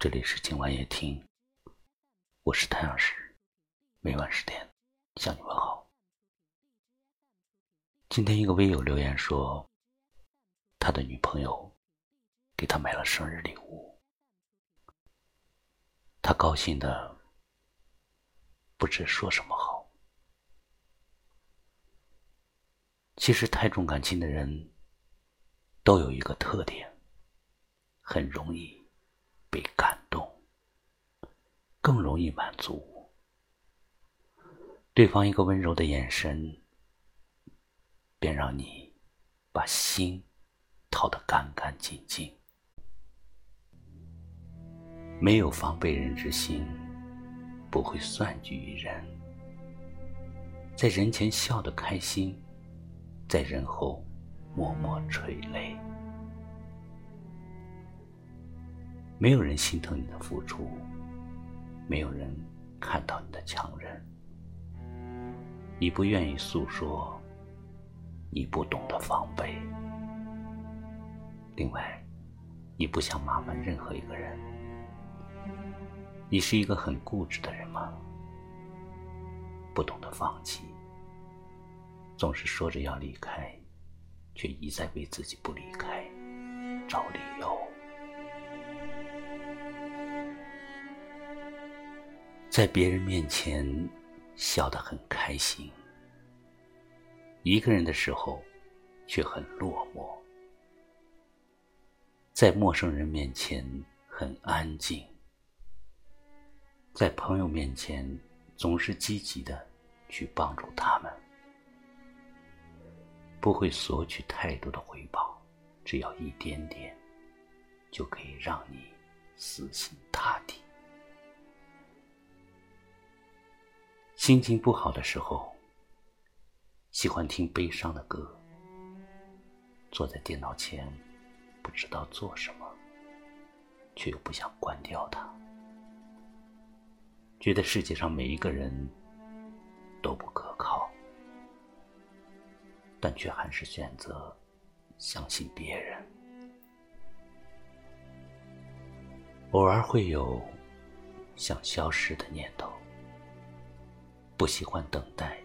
这里是今晚夜听，我是太阳石，每晚十点向你问好。今天一个微友留言说，他的女朋友给他买了生日礼物，他高兴的不知说什么好。其实太重感情的人都有一个特点，很容易。被感，更容易满足。对方一个温柔的眼神，便让你把心掏得干干净净。没有防备人之心，不会算计于人。在人前笑得开心，在人后默默垂泪。没有人心疼你的付出，没有人看到你的强韧。你不愿意诉说，你不懂得防备。另外，你不想麻烦任何一个人。你是一个很固执的人吗？不懂得放弃，总是说着要离开，却一再为自己不离开找理由。在别人面前笑得很开心，一个人的时候却很落寞；在陌生人面前很安静，在朋友面前总是积极的去帮助他们，不会索取太多的回报，只要一点点，就可以让你死心塌地。心情不好的时候，喜欢听悲伤的歌。坐在电脑前，不知道做什么，却又不想关掉它。觉得世界上每一个人都不可靠，但却还是选择相信别人。偶尔会有想消失的念头。不喜欢等待，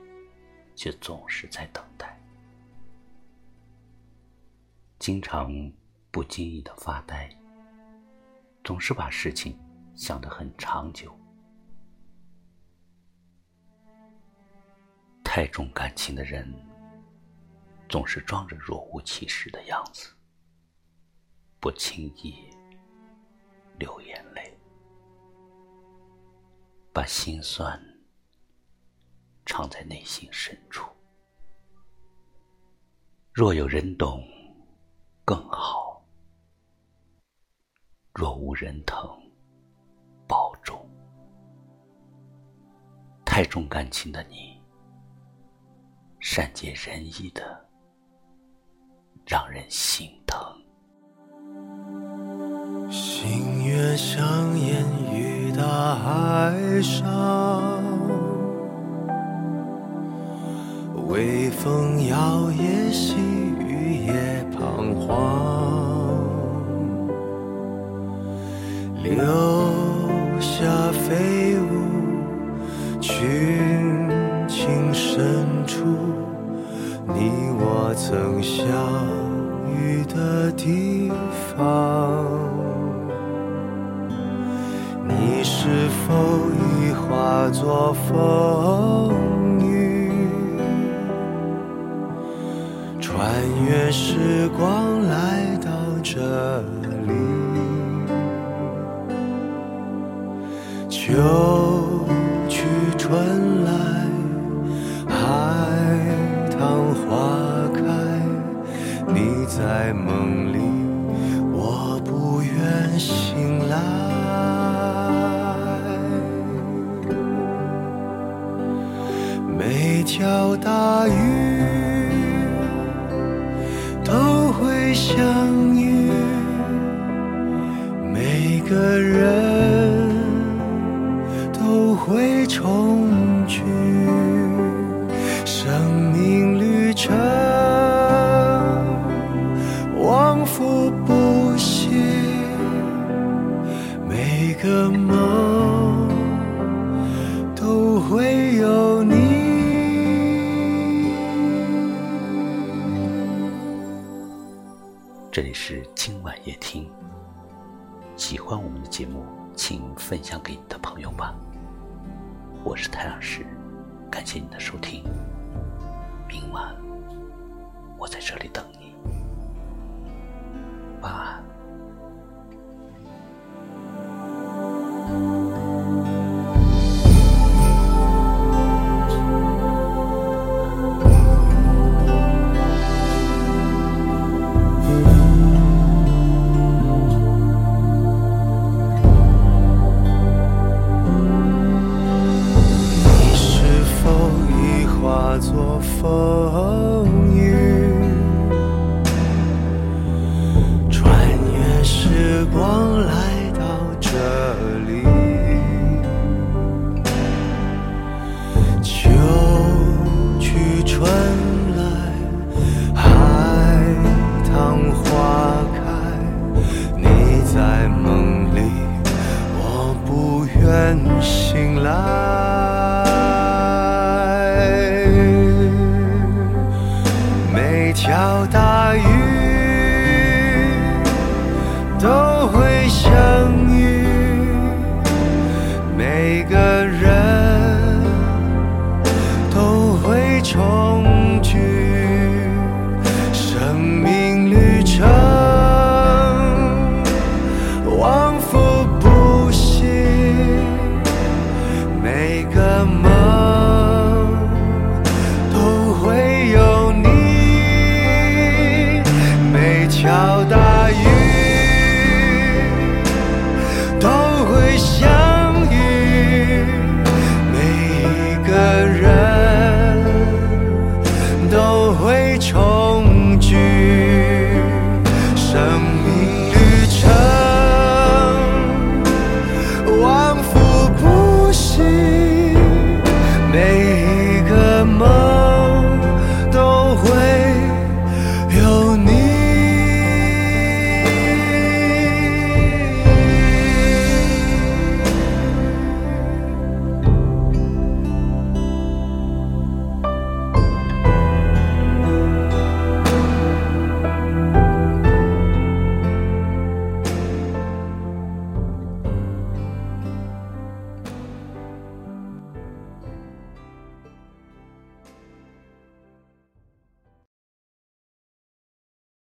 却总是在等待。经常不经意的发呆，总是把事情想得很长久。太重感情的人，总是装着若无其事的样子，不轻易流眼泪，把心酸。藏在内心深处，若有人懂，更好；若无人疼，保重。太重感情的你，善解人意的，让人心疼。星月相沿于大海上。风摇曳，细雨也彷徨，留下飞舞群情深处，你我曾相遇的地方。你是否已化作风？越时光来到这里，不息，每个梦都会有你。这里是今晚夜听，喜欢我们的节目，请分享给你的朋友吧。我是太阳石，感谢你的收听，明晚我在这里等你，时光来瓢大雨